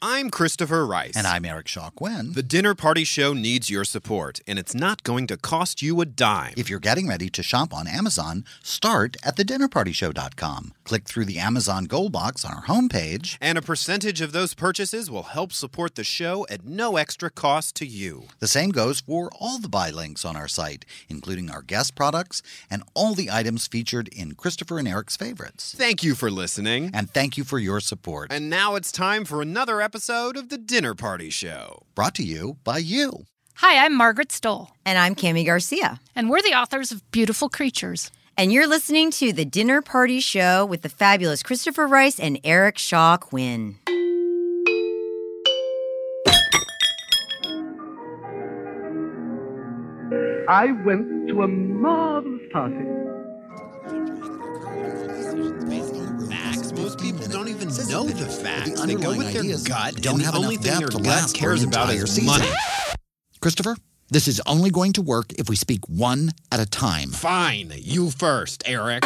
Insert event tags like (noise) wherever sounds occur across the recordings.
I'm Christopher Rice. And I'm Eric Shaw Quinn. The Dinner Party Show needs your support, and it's not going to cost you a dime. If you're getting ready to shop on Amazon, start at thedinnerpartyshow.com. Click through the Amazon Gold box on our homepage. And a percentage of those purchases will help support the show at no extra cost to you. The same goes for all the buy links on our site, including our guest products and all the items featured in Christopher and Eric's favorites. Thank you for listening. And thank you for your support. And now it's time for another episode of The Dinner Party Show. Brought to you by you. Hi, I'm Margaret Stohl. And I'm Kami Garcia. And we're the authors of Beautiful Creatures. And you're listening to The Dinner Party Show with the fabulous Christopher Rice and Eric Shaw Quinn. I went to a marvelous party. People don't even know the facts. The they go with their gut, don't have the only enough thing depth their to gut last for cares an about entire is season. money. Christopher, this is only going to work if we speak one at a time. Fine, you first, Eric.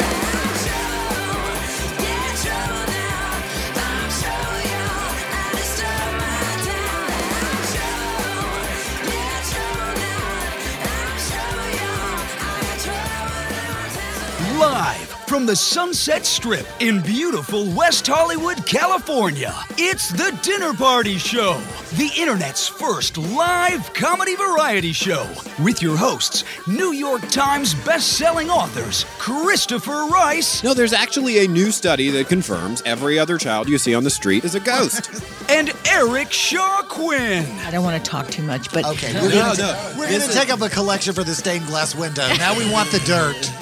Live from the Sunset Strip in beautiful West Hollywood, California, it's the Dinner Party Show, the internet's first live comedy variety show with your hosts, New York Times best-selling authors Christopher Rice No, there's actually a new study that confirms every other child you see on the street is a ghost. (laughs) and Eric Shaw Quinn. I don't want to talk too much, but Okay, (laughs) we're No, going no, we're this gonna is- take up a collection for the stained glass window. Now we want the dirt. (laughs)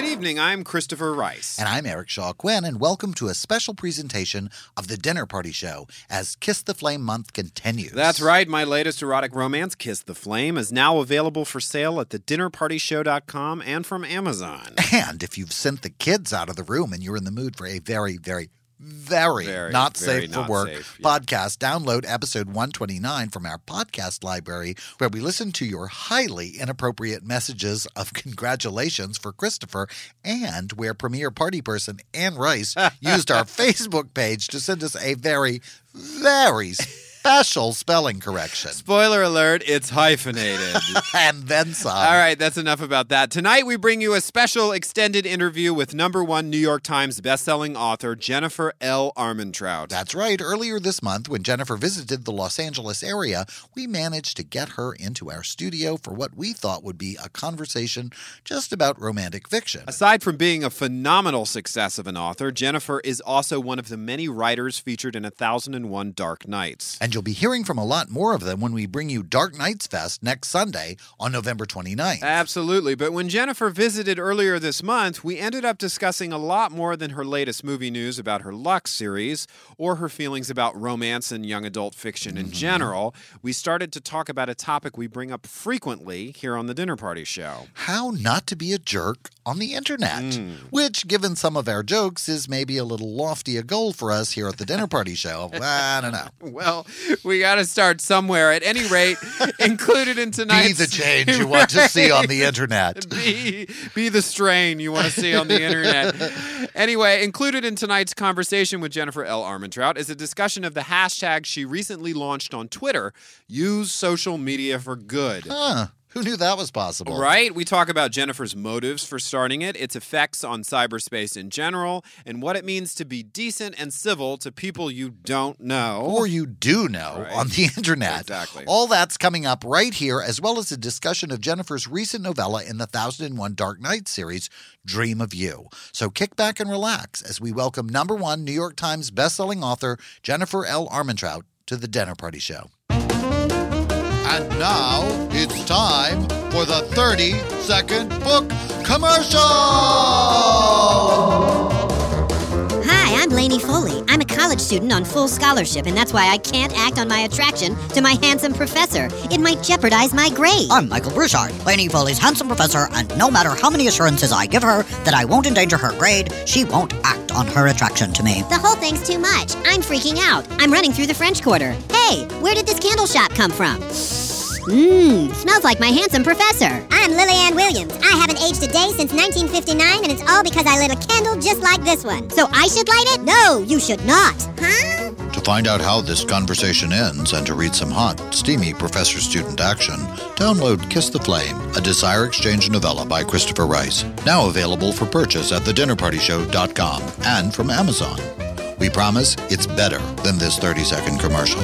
Good evening, I'm Christopher Rice. And I'm Eric Shaw Quinn, and welcome to a special presentation of the Dinner Party Show as Kiss the Flame month continues. That's right, my latest erotic romance, Kiss the Flame, is now available for sale at thedinnerpartyshow.com and from Amazon. (laughs) And if you've sent the kids out of the room and you're in the mood for a very, very, very, Very, not very safe for not work safe, yeah. podcast, download episode 129 from our podcast library, where we listen to your highly inappropriate messages of (laughs) congratulations for Christopher, and where premier party person Anne Rice (laughs) used our Facebook page to send us a very, very special spelling correction. Spoiler alert, it's hyphenated. (laughs) and then some. All right, that's enough about that. Tonight, we bring you a special extended interview with number one New York Times bestselling author Jennifer L. Armentrout. That's right. Earlier this month, when Jennifer visited the Los Angeles area, we managed to get her into our studio for what we thought would be a conversation just about romantic fiction. Aside from being a phenomenal success of an author, Jennifer is also one of the many writers featured in A Thousand and One Dark Nights. And you'll be hearing from a lot more of them when we bring you Dark Nights Fest next Sunday on November 29th. Absolutely. But when Jennifer visited earlier this month, we ended up discussing a lot more than her latest movie news about her Lux series or her feelings about romance and young adult fiction in general. We started to talk about a topic we bring up frequently here on the Dinner Party Show. How not to be a jerk on the internet, Hmm. which, given some of our jokes, is maybe a little lofty a goal for us here at the Dinner Party Show. (laughs) I don't know. Well, (laughs) we got to start somewhere. At any rate, (laughs) included in tonight's Be the change you (laughs) want to see on the internet. be, be the strain you want to see on the internet. Anyway, included in tonight's conversation with Jennifer L. Armentrout is a discussion of the hashtag she recently launched on Twitter use social media for good. Huh. (laughs) Who knew that was possible? Right? We talk about Jennifer's motives for starting it, its effects on cyberspace in general, and what it means to be decent and civil to people you don't know. Or you do know Right. on the internet. Exactly. All that's coming up right here, as well as a discussion of Jennifer's recent novella in the 1001 Dark Nights series, Dream of You. So kick back and relax as we welcome number one New York Times bestselling author Jennifer L. Armentrout to the Dinner Party Show. And now it's time for the 30 second book commercial. Hi, I'm Lainey Foley. I'm a college student on full scholarship, and that's why I can't act on my attraction to my handsome professor. It might jeopardize my grade. I'm Michael Broussard, Lainey Foley's handsome professor, and no matter how many assurances I give her that I won't endanger her grade, she won't act on her attraction to me. The whole thing's too much. I'm freaking out. I'm running through the French Quarter. Hey, where did this candle shop come from? Mmm, smells like my handsome professor. I'm Lillian Williams. I haven't aged a day since 1959, and it's all because I lit a candle just like this one. So I should light it? No, you should not. Huh? To find out how this conversation ends and to read some hot, steamy professor student action, download Kiss the Flame, a Desire Exchange novella by Christopher Rice. Now available for purchase at thedinnerpartyshow.com and from Amazon. We promise it's better than this 30 second commercial.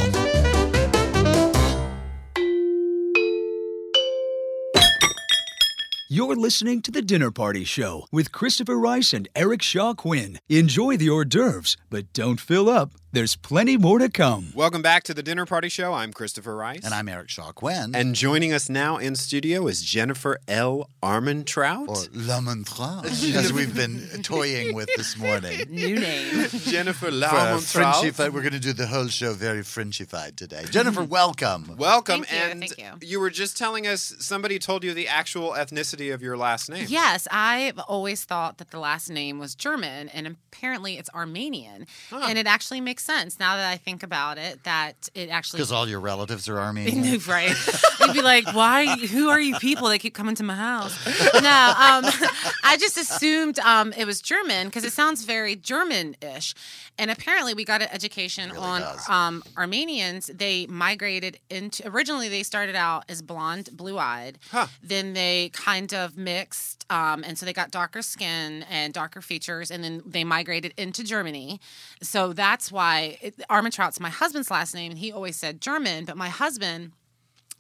You're listening to The Dinner Party Show with Christopher Rice and Eric Shaw Quinn. Enjoy the hors d'oeuvres, but don't fill up. There's plenty more to come. Welcome back to the Dinner Party Show. I'm Christopher Rice. And I'm Eric Shaw Quinn. And joining us now in studio is Jennifer L. Armentrout. or L'Amentrout, as (laughs) we've been toying with this morning. New name. Jennifer For Larmentrout. Frenchified, we're going to do the whole show very Frenchified today. Jennifer, (laughs) welcome. Welcome. Thank you, and thank you. were just telling us somebody told you the actual ethnicity of your last name. Yes, I've always thought that the last name was German, and apparently it's Armenian. And it actually makes sense now that I think about it. That it actually Because all your relatives are Armenian. (laughs) right? You'd be like, "Why? Who are you people that keep coming to my house?" No, um, (laughs) I just assumed um, it was German because it sounds very German-ish. And apparently, we got an education really on um, Armenians. They migrated into originally they started out as blonde, blue-eyed. Huh. Then they kind of mixed, um, and so they got darker skin and darker features, and then they migrated into Germany. So that's why it, Armentrout's my husband's last name, and he always said German. But my husband.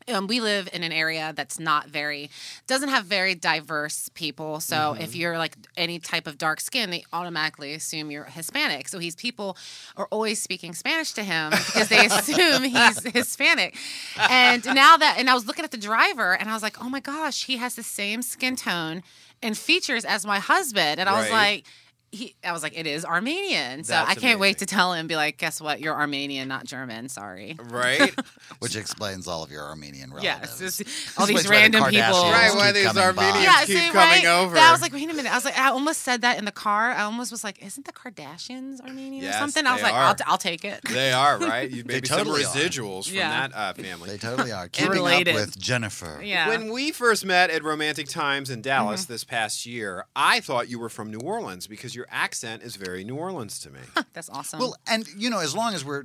Um, we live in an area that's not very doesn't have very diverse people so Mm-hmm. if you're like any type of dark skin they automatically assume you're hispanic so he's people are always speaking spanish to him because they (laughs) assume he's hispanic and now that and i was looking at the driver and i was like oh my gosh he has the same skin tone and features as my husband and i was like he, I was like, it is Armenian. So That's I can't wait to tell him, be like, guess what? You're Armenian, not German. Sorry. Right? (laughs) Which explains all of your Armenian Yes, relatives. it's- all these Explains why the random people. Right, why these coming by. Armenians Yeah, keep see, coming right? over. That I was like, wait a minute. I was like, I almost said that in the car. I almost was like, isn't the Kardashians Armenian Yes, or something? I was like. I'll, I'll take it. they are, right? You (laughs) maybe totally are. some residuals from Yeah. that uh, family. They totally are. (laughs) Keeping up related. with Jennifer. yeah. When we first met at Romantic Times in Dallas Mm-hmm. this past year, I thought you were from New Orleans because your accent is very New Orleans to me. (laughs) That's awesome. Well, and you know, as long as we're we're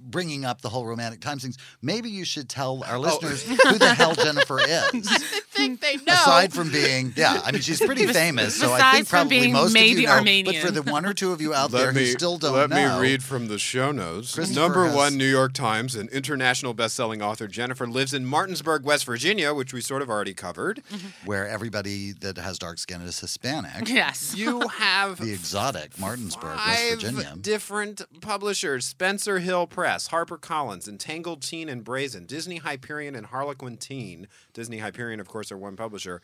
bringing up the whole romantic times things, maybe you should tell Oh. our listeners who the hell (laughs) Jennifer is. I think they know. Aside from being, yeah, I mean, she's pretty (laughs) famous, so I Besides think from probably being most of maybe you know. Armenian. But for the one or two of you out there who still don't let know, let me read from the show notes. Number has- one New York Times and international best-selling author Jennifer lives in Martinsburg, West Virginia, which we sort of already covered. Mm-hmm. where everybody that has dark skin is Hispanic. yes. You have (laughs) The exotic Martinsburg, West Virginia. different publishers: Spencer Hill Press, HarperCollins, Entangled Teen and Brazen, Disney Hyperion, and Harlequin Teen. Disney Hyperion, of course, are one publisher.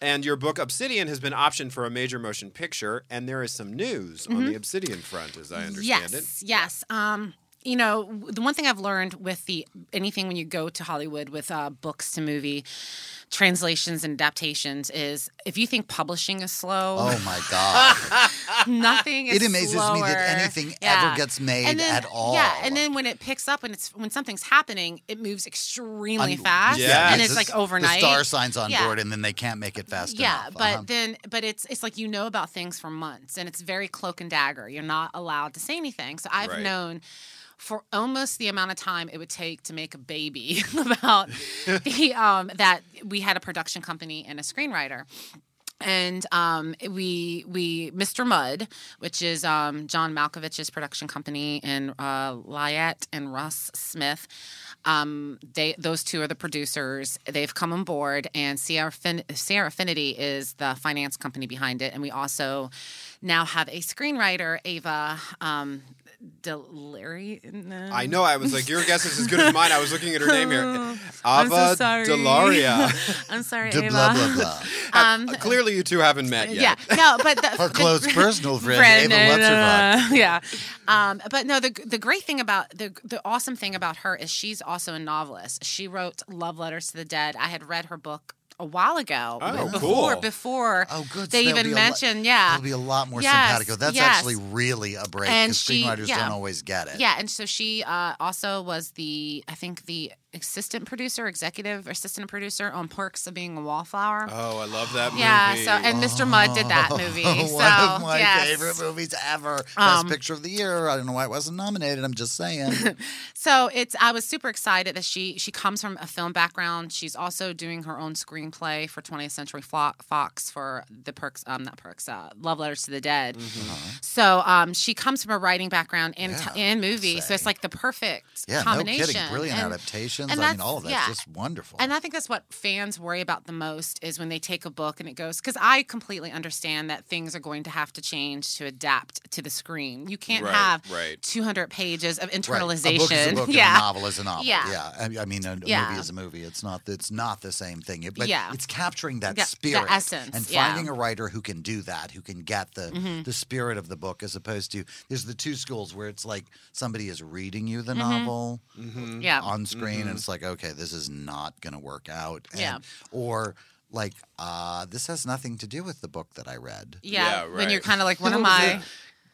And your book Obsidian has been optioned for a major motion picture, and there is some news on the Obsidian front, as I understand Mm-hmm. yes, it. Yes. Um, you know, the one thing I've learned with the anything when you go to Hollywood with uh, books to movie translations and adaptations is if you think publishing is slow. Oh my (laughs) god! Nothing is it amazes me that anything Yeah. ever gets made then- at all. Yeah, and then when it picks up when it's when something's happening, it moves extremely Un- fast. Yeah, and because it's like the overnight. star signs on Yeah. board, and then they can't make it fast Yeah, enough. but Uh-huh. then but it's it's like you know about things for months and it's very cloak and dagger. You're not allowed to say anything. So I've Right. known for almost the amount of time it would take to make a baby (laughs) about (laughs) the um that we had a production company and a screenwriter. And um, we we Mr. Mudd, which is um, John Malkovich's production company, and uh, Lyette and Russ Smith. Um, they those two are the producers. They've come on board, and Sierra fin- Sierra Affinity is the finance company behind it. And we also now have a screenwriter, Ava Deliri. I know. I was like, your guess is as good as mine. I was looking at her name here. (laughs) I'm so Ava sorry. Delaria. (laughs) I'm sorry, De Ava. blah, blah, blah. (laughs) Um, Clearly, you two haven't met yet. Yeah, no, but the, Her the- close personal friend, Ava and, Lutzerbuck. uh, yeah, um, but no, the the great thing about the the awesome thing about her is she's also a novelist. She wrote Love Letters to the Dead. I had read her book a while ago. Oh, before cool. before Oh, good. they So even be a lo- mentioned, yeah, It'll be a lot more Yes, simpatico. That's yes. actually really a break because screenwriters yeah. don't always get it. Yeah, and so she uh, also was the I think the assistant producer, executive assistant producer on Perks of Being a Wallflower. Oh, I love that movie. Yeah, so and Mr. Mudd did that movie. (laughs) One so of my yes. favorite movies ever. Best Um, picture of the year. I don't know why it wasn't nominated. I'm just saying. (laughs) So it's I was super excited that she she comes from a film background. She's also doing her own screenplay for 20th Century Fox for the Perks um not Perks uh, Love Letters to the Dead. So um she comes from a writing background and Mm-hmm. Yeah, t- and movie. So it's like the perfect yeah, no combination. kidding. Brilliant And- adaptations. and I mean, all of that's yeah. just wonderful. And I think that's what fans worry about the most is when they take a book and it goes because I completely understand that things are going to have to change to adapt to the screen. You can't Right, have right. 200 pages of Right. internalization. A book is a book yeah. (laughs) novel is a novel. Yeah. Yeah. I, mean, a, a Yeah. movie is a movie. It's not. It's not the same thing. But Yeah. it's capturing that Yeah, the spirit, essence, and yeah. finding a writer who can do that, who can get the Mhm. the spirit of the book, as opposed to there's the two schools where it's like somebody is reading you the Mhm. novel Mm-hmm. Yeah. on screen, and it's like, okay, this is not going to work out. And- Yeah. Or like, uh, this has nothing to do with the book that I read. Yeah, Yeah, when you're kind (laughs) of like, what am I?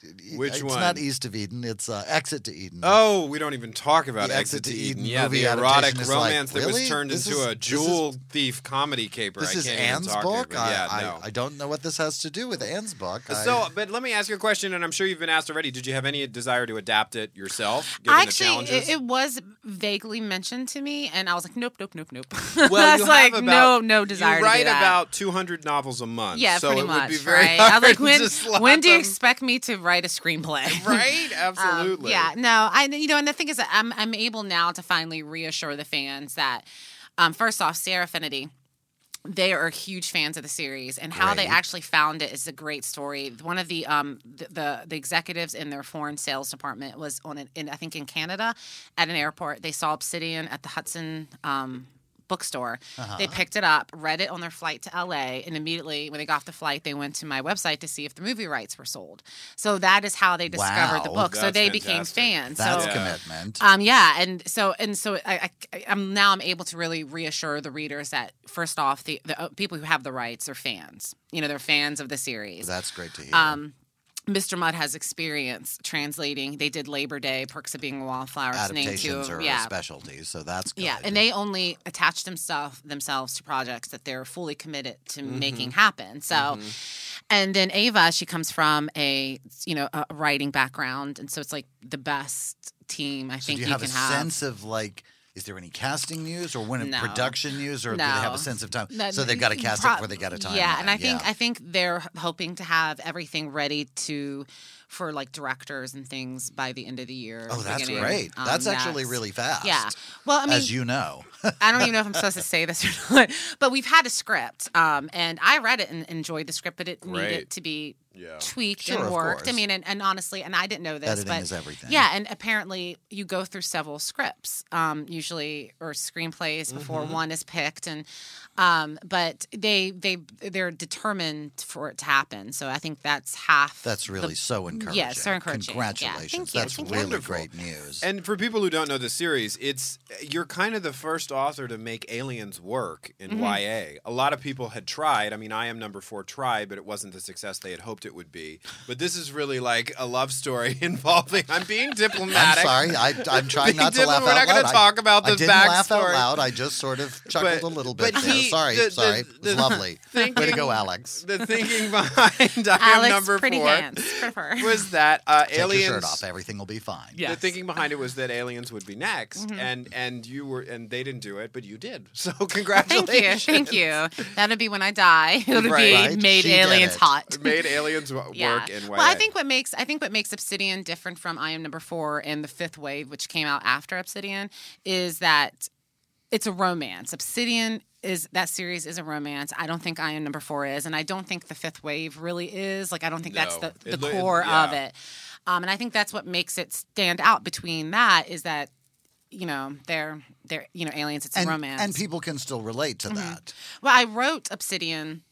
It? Which it's one? It's not East of Eden. It's uh, Exit to Eden. Oh, we don't even talk about The Exit to Eden. Yeah, the erotic adaptation is like, romance that was turned This into is- a this is- jewel thief comedy caper. This I is can't even Anne's talk book. To yeah, I, no. I, I don't know what this has to do with Anne's book. I- So, but let me ask you a question, and I'm sure you've been asked already. Did you have any desire to adapt it yourself, given the Actually, challenges? it, it was vaguely mentioned to me, and I was like, nope, nope, nope, nope. (laughs) well, I you was like, have no, no desire You to wite do that. about 200 novels a month. yeah, so pretty it much. would be very right? hard I was like, when, (laughs) when do you expect me to write a screenplay? (laughs) Right? (laughs) Um, Absolutely. yeah, no, I you know, and the thing is that I'm I'm able now to finally reassure the fans that um, first off, Sierra Affinity. They are huge fans of the series, and how they actually found it is a great story. One of the um the the, the executives in their foreign sales department was on an, in I think in Canada at an airport. They saw Obsidian at the Hudson um, bookstore. Uh-huh. They picked it up, read it on their flight to LA, and immediately when they got off the flight, they went to my website to see if the movie rights were sold. So that is how they discovered the Wow, book. so that's they became fantastic. fans. That's so, commitment. um, yeah, and so and so I, I, I'm now I'm able to really reassure the readers that first off, the, the uh, people who have the rights are fans. You know, they're fans of the series. That's great to hear. Um, Mr. Mudd has experience translating. They did Labor Day, Perks of Being a Wallflower. Adaptations are yeah, a specialty, so that's good. yeah, and they only attach themselves themselves to projects that they're fully committed to Mm-hmm. making happen. So, and then Ava, she comes from a you know a writing background, and so it's like the best team I so think do you have can a have. sense of like? Is there any casting news or when No. production news, or do they have a sense of time? No, so they've got to cast pro- it before they got a time. Yeah, and I think I think they're hoping to have everything ready to for like directors and things by the end of the year. Oh, that's great. um, That's actually yes. really fast. Yeah. Well, I mean, as you know. (laughs) I don't even know if I'm supposed to say this or not, but we've had a script, um, and I read it and enjoyed the script, but it Great. needed to be tweaked Sure, and worked. I mean, and, and honestly, and I didn't know this, Editing but is everything. yeah, and apparently you go through several scripts, um, usually or screenplays before Mm-hmm. Mhm. one is picked, and um, but they they they're determined for it to happen. So I think that's half. That's really the- so encouraging. Yes, so encouraging. Yeah, Congratulations. thank you, That's thank really Wonderful. great news. And for people who don't know the series, it's you're kind of the first author to make aliens work in Mhm. YA. A lot of people had tried. I mean, I am number four tried, but it wasn't the success they had hoped it would be. But this is really like a love story (laughs) involving. I'm being (laughs) diplomatic. I'm sorry. I, I'm (laughs) trying not to laugh diplomatic. We're not going to talk about I, the I didn't laugh out loud. I just sort of chuckled But- a little bit. but there. he- sorry, the- the- sorry. it was the- lovely. Way to go, Alex. The thinking behind I am Alex, number pretty four hands. Prefer. Was that uh, Take aliens. your shirt off. Everything will be fine. The thinking behind it was that aliens would be next, Mhm. and and you were, and they didn't do it, but you did. (laughs) So congratulations. Thank you, thank you. That'll be when I die. (laughs) It'll Right. be Right. made She did aliens it. hot. Made aliens w- Yeah. work in YA. Well, I think what makes I think what makes Obsidian different from I Am Number Four and the Fifth Wave, which came out after Obsidian, is that it's a romance. Obsidian is that series is a romance. I don't think I Am Number Four is, and I don't think the Fifth Wave really is. Like I don't think that's the, the It li- core yeah. of it. Um, and I think that's what makes it stand out between that is that you know they're they're you know aliens. It's And, a romance, and people can still relate to Mhm. that. well, I wrote Obsidian.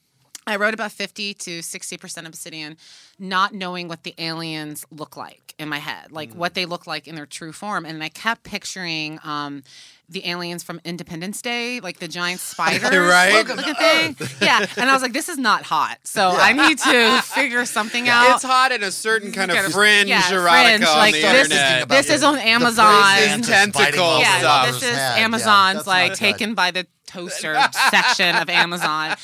I wrote about 50 to 60% Obsidian, not knowing what the aliens look like in my head, like what they look like in their true form. And I kept picturing um, the aliens from Independence Day, like the giant (laughs) spiders Right? looking thing. (laughs) Yeah. And I was like, this is not hot. So I need to (laughs) figure something out. It's hot in a certain kind of fringe yeah, erotica fringe, on like the this, internet. this is on Amazon. This is tentacles Yeah, stuff. this is head. Amazon's that's like taken by the toaster section of Amazon.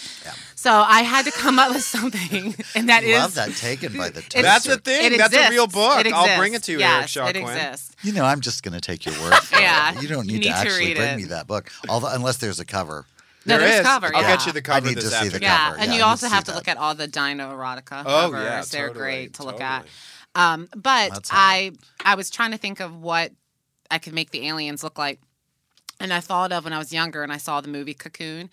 So I had to come up with something, (laughs) and that is Love that taken by the It's- toaster. That's the thing. It That's a real exists. book. It I'll bring it exists. to you, yes, Eric Shaw It Quinn. exists. You know, I'm just going to take your word (laughs) for Yeah, it. You don't you need, need to to actually read bring it. me that book, although unless there's a cover. No, There there's is. cover. I'll yeah. get you the cover I need this to see the afternoon. Yeah, cover. and Yeah, you I need also to see have to that. look at all the Dino erotica Oh, covers. yeah, They're totally, great to look totally. at. Um, but That's hot. I I was trying to think of what I could make the aliens look like, and I thought of when I was younger and I saw the movie Cocoon.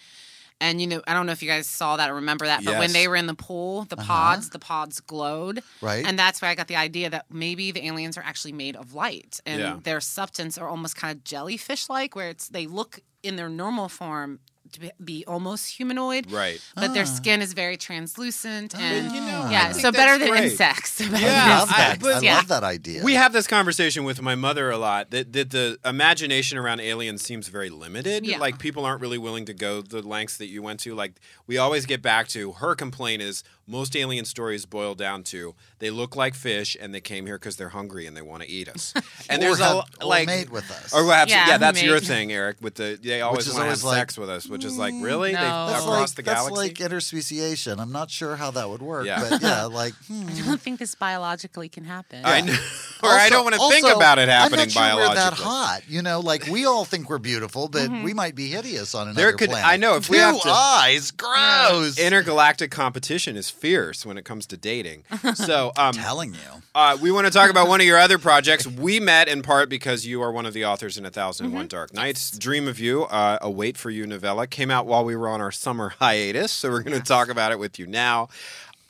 And you know, I don't know if you guys saw that or remember that, but when they were in the pool, the Uh-huh. pods, the pods glowed. Right. And that's where I got the idea that maybe the aliens are actually made of light and Yeah. their substance are almost kind of jellyfish like, where it's they look in their normal form to be- be almost humanoid, Right. but their Ah. skin is very translucent and you know, yeah, so better than great. insects. (laughs) Better Yeah, than I love I- that. insects. I yeah. love that idea. We have this conversation with my mother a lot that, that the imagination around aliens seems very limited. Yeah. Like people aren't really willing to go the lengths that you went to. Like we always get back to her complaint is most alien stories boil down to they look like fish and they came here because they're hungry and they want to eat us. (laughs) And there's have- a or like mate with us. Or perhaps, Yeah, yeah, that's who your thing, Eric. With the they always want to have like, sex with us, which is like really they. That's across like, the that's like interspeciation. I'm not sure how that would work, Yeah. but (laughs) yeah, like hmm. I don't think this biologically can happen. I know, (laughs) or I don't want to think about it happening I'm not sure biologically. We're that hot, you know. Like we all think we're beautiful, but we might be hideous on another There could- planet. I know, if we have to- eyes, gross. Intergalactic competition is fierce when it comes to dating. (laughs) So, um, telling you. Uh, we want to talk about one of your other (laughs) projects. We met in part because you are one of the authors in A 1001 Dark Nights. Dream of You, uh, a Wait for You novella, came out while we were on our summer hiatus. So we're going to talk about it with you now.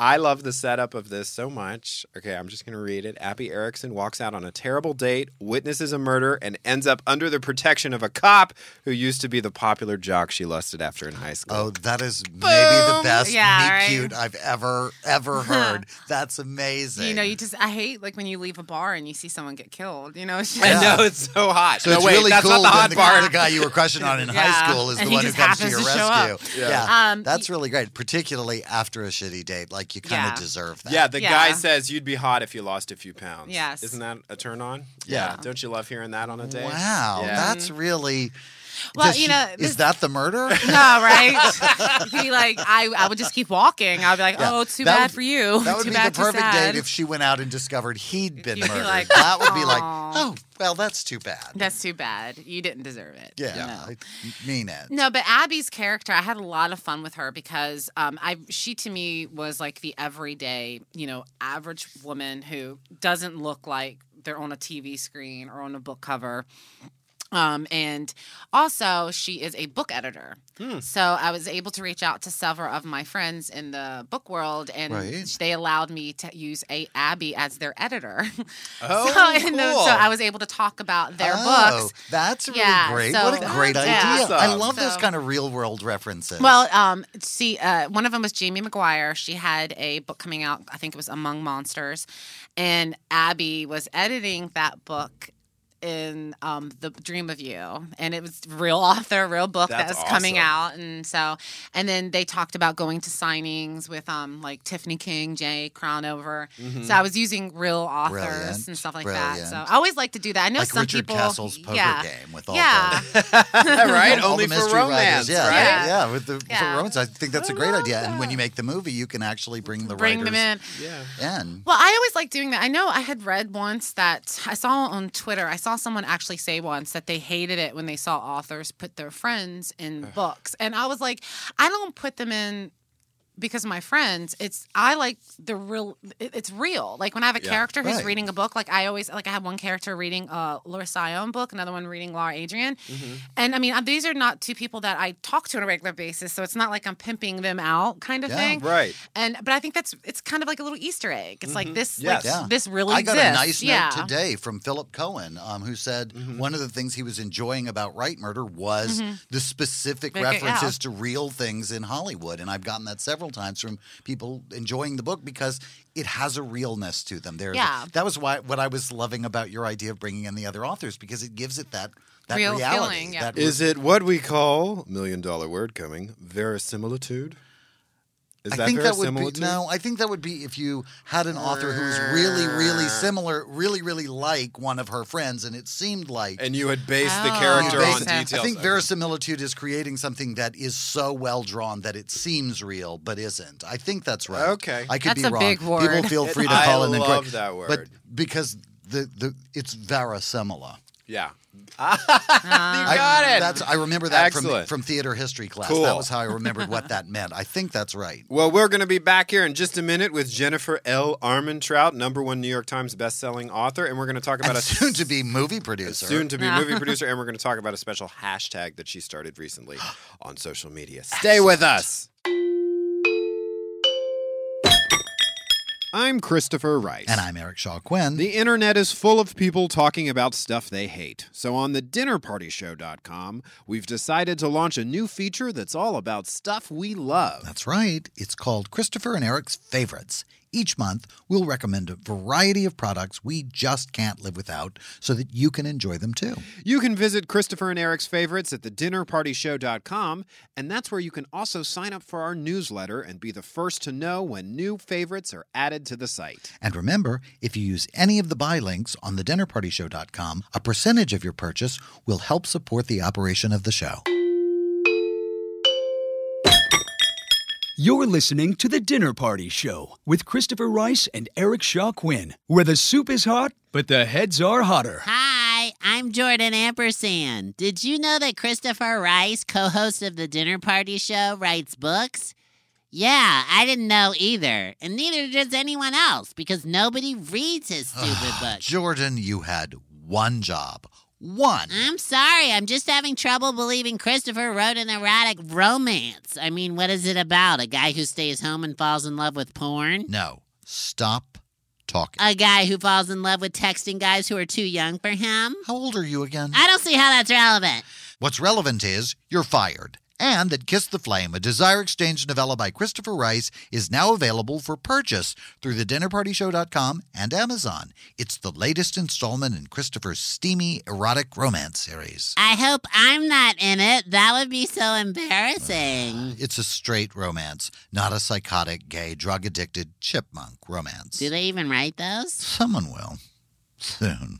I love the setup of this so much. Okay, I'm just going to read it. Abby Erickson walks out on a terrible date, witnesses a murder, and ends up under the protection of a cop who used to be the popular jock she lusted after in high school. Oh, that is maybe the best Yeah, meet right. cute I've ever ever (laughs) heard. That's amazing. You know, you just I hate like when you leave a bar and you see someone get killed. You know, it's just, I know it's so hot. So no, it's wait, really that's cool not the hot when the, part. the guy you were crushing on in (laughs) Yeah. high school is And the one who comes to your to rescue. up. Yeah, Um, that's really great, particularly after a shitty date. Like you kind of Yeah. deserve that. Yeah, the Yeah. guy says you'd be hot if you lost a few pounds. Yes. Isn't that a turn on? Yeah. Don't you love hearing that on a date? Wow, Yeah. that's really. Well, Does you she- know, is that the murder? (laughs) No, right? (laughs) be like, I, I would just keep walking. I'd be like, Yeah. oh, too That bad would- for you. That would too be bad, the perfect date if she went out and discovered he'd (laughs) been You'd be murdered. like, that would be like, oh, well, that's too bad. That's too bad. You didn't deserve it. Yeah, No. I mean it. No, but Abby's character, I had a lot of fun with her because um, I she to me was like the everyday, you know, average woman who doesn't look like they're on a TV screen or on a book cover. Um, and also, she is a book editor. Hmm. So I was able to reach out to several of my friends in the book world, and Right. they allowed me to use a Abby as their editor. (laughs) Oh, so, and then- cool. so I was able to talk about their Oh, books. That's really Yeah, great. so- what a great Yeah. idea. I love those kind of real world references. Well, um, see, uh, one of them was Jamie McGuire. She had a book coming out. I think it was Among Monsters, and Abby was editing that book in um, the Dream of You, and it was real author, real book That's that was coming out, and so, and then they talked about going to signings with um like Tiffany King, Jay Crownover. Mhm. So I was using real authors Brilliant, and stuff like that. So. I always like to do that. I know like some Richard people, Castle's poker yeah, game with all yeah. (laughs) (laughs) right? all Only the for mystery writers. romance, Yeah, right? yeah, with the for romance. I think that's a great idea. And when you make the movie, you can actually bring the Bring them in. Yeah. in. Well, I always like doing that. I know I had read once that I saw on Twitter, I saw someone actually say once that they hated it when they saw authors put their friends in books. And I was like, I don't put them in because of my friends it's i like the real it's real like when i have a Yeah. character who's Right. reading a book like i always like i have one character reading a laura Sion book another one reading Lara Adrian and I mean, uh, these are not two people that I talk to on a regular basis, so it's not like I'm pimping them out, kind of Yeah. thing. Right. And but I think that's it's kind of like a little Easter egg. It's like this, Yes. like, this really I got exists. a nice yeah. note today from Philip Cohen, um, who said one of the things he was enjoying about Right Murder was Mhm. the specific Make references yeah. to real things in Hollywood. And I've gotten that several times from people enjoying the book because it has a realness to them. There's Yeah. that was why what I was loving about your idea of bringing in the other authors because it gives it that that Real reality. feeling, yeah. that Is it what we call million dollar word coming verisimilitude? Is I that think that would be verisimilitude? no. I think that would be if you had an author who was really, really ah. similar, really, really like one of her friends, and it seemed like And you had based the Oh, character You on base- details. I think Okay. verisimilitude is creating something that is so well drawn that it seems real but isn't. I think that's right. Okay. I could That's be a wrong. big word. People feel free to (laughs) I call in and love correct. that word. But because the the it's verisimila. Yeah. (laughs) Uh, I, got it. That's I remember that from Excellent. from theater history class. Cool. That was how I remembered what that meant. I think that's right. Well, we're going to be back here in just a minute with Jennifer L. Armentrout, number one New York Times bestselling author, and we're going to talk about And a (laughs) soon to be movie producer. soon to be (laughs) movie producer, and we're going to talk about a special hashtag that she started recently (gasps) on social media. Stay with us. I'm Christopher Rice. And I'm Eric Shaw Quinn. The internet is full of people talking about stuff they hate. So on the dinnerpartyshow.com, we've decided to launch a new feature that's all about stuff we love. That's right. It's called Christopher and Eric's Favorites. Each month, we'll recommend a variety of products we just can't live without so that you can enjoy them too. You can visit Christopher and Eric's favorites at thedinnerpartyshow.com, and that's where you can also sign up for our newsletter and be the first to know when new favorites are added to the site. And remember, if you use any of the buy links on thedinnerpartyshow.com, a percentage of your purchase will help support the operation of the show. You're listening to The Dinner Party Show with Christopher Rice and Eric Shaw Quinn, where the soup is hot, but the heads are hotter. Hi, I'm Jordan Ampersand. Did you know that Christopher Rice, co host of the Dinner Party Show, writes books? Yeah, I didn't know either. And neither does anyone else because nobody reads his (sighs) stupid books. Jordan, you had one job. One. I'm sorry, I'm just having trouble believing Christopher wrote an erotic romance. I mean, what is it about? A guy who stays home and falls in love with porn? No. Stop talking. A guy who falls in love with texting guys who are too young for him? How old are you again? I don't see how that's relevant. What's relevant is you're fired. And that Kiss the Flame, a Desire Exchange novella by Christopher Rice, is now available for purchase through the thedinnerpartyshow.com and Amazon. It's the latest installment in Christopher's steamy erotic romance series. I hope I'm not in it. That would be so embarrassing. (sighs) It's a straight romance, not a psychotic, gay, drug addicted chipmunk romance. Do they even write those? Someone will. Soon.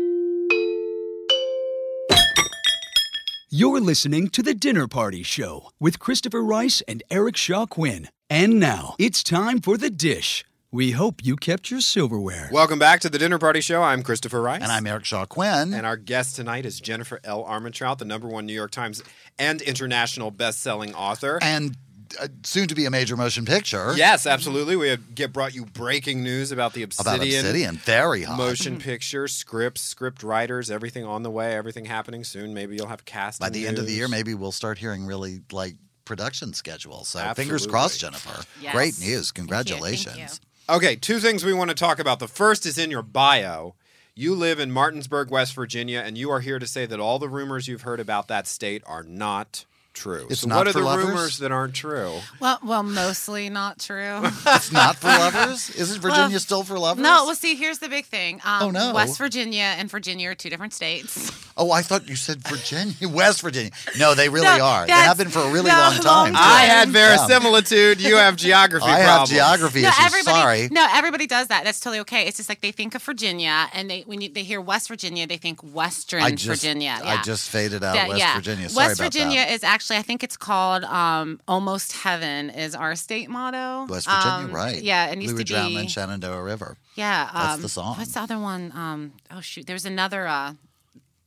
You're listening to The Dinner Party Show with Christopher Rice and Eric Shaw Quinn. And now it's time for the dish. We hope you kept your silverware. Welcome back to the Dinner Party Show. I'm Christopher Rice. And I'm Eric Shaw Quinn. And our guest tonight is Jennifer L. Armentrout, the number one New York Times and international best-selling author. And uh, soon to be a major motion picture. Yes, absolutely. We have get brought you breaking news about the Obsidian, About Obsidian. Very hot. motion picture, scripts, script writers, everything on the way, everything happening soon. Maybe you'll have cast By the end of the year, maybe we'll start hearing really like production schedules. So fingers crossed, Jennifer. Yes. Great news. Thank you, Congratulations. thank you. Okay, two things we want to talk about. The first is in your bio. You live in Martinsburg, West Virginia, and you are here to say that all the rumors you've heard about that state are not true. It's so not what are the lovers? rumors that aren't true? Well, well, mostly not true. (laughs) It's not for lovers? Isn't Virginia Well, still for lovers? No, well, see, here's the big thing. Um, Oh, no. West Virginia and Virginia are two different states. (laughs) Oh, I thought you said Virginia, (laughs) West Virginia. No, they really No, are. They have been for a really no, long time. long too. I had Yeah. verisimilitude. You have geography I have geography no, issues. everybody. Sorry. No, everybody does that. That's totally okay. It's just like they think of Virginia, and they when you, they hear West Virginia, they think Western I just, Virginia. I just faded out Yeah, West yeah. Virginia. Sorry West about Virginia that. is actually, I think it's called um, "Almost Heaven" is our state motto. West Virginia, Um, right? Yeah, it used Blue to Ridge be. And Shenandoah River. Yeah, That's um, the song. What's the other one? Um, oh shoot, there's another uh,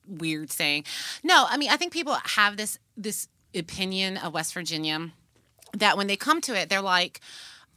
weird saying. No, I mean I think people have this this opinion of West Virginia that when they come to it, they're like.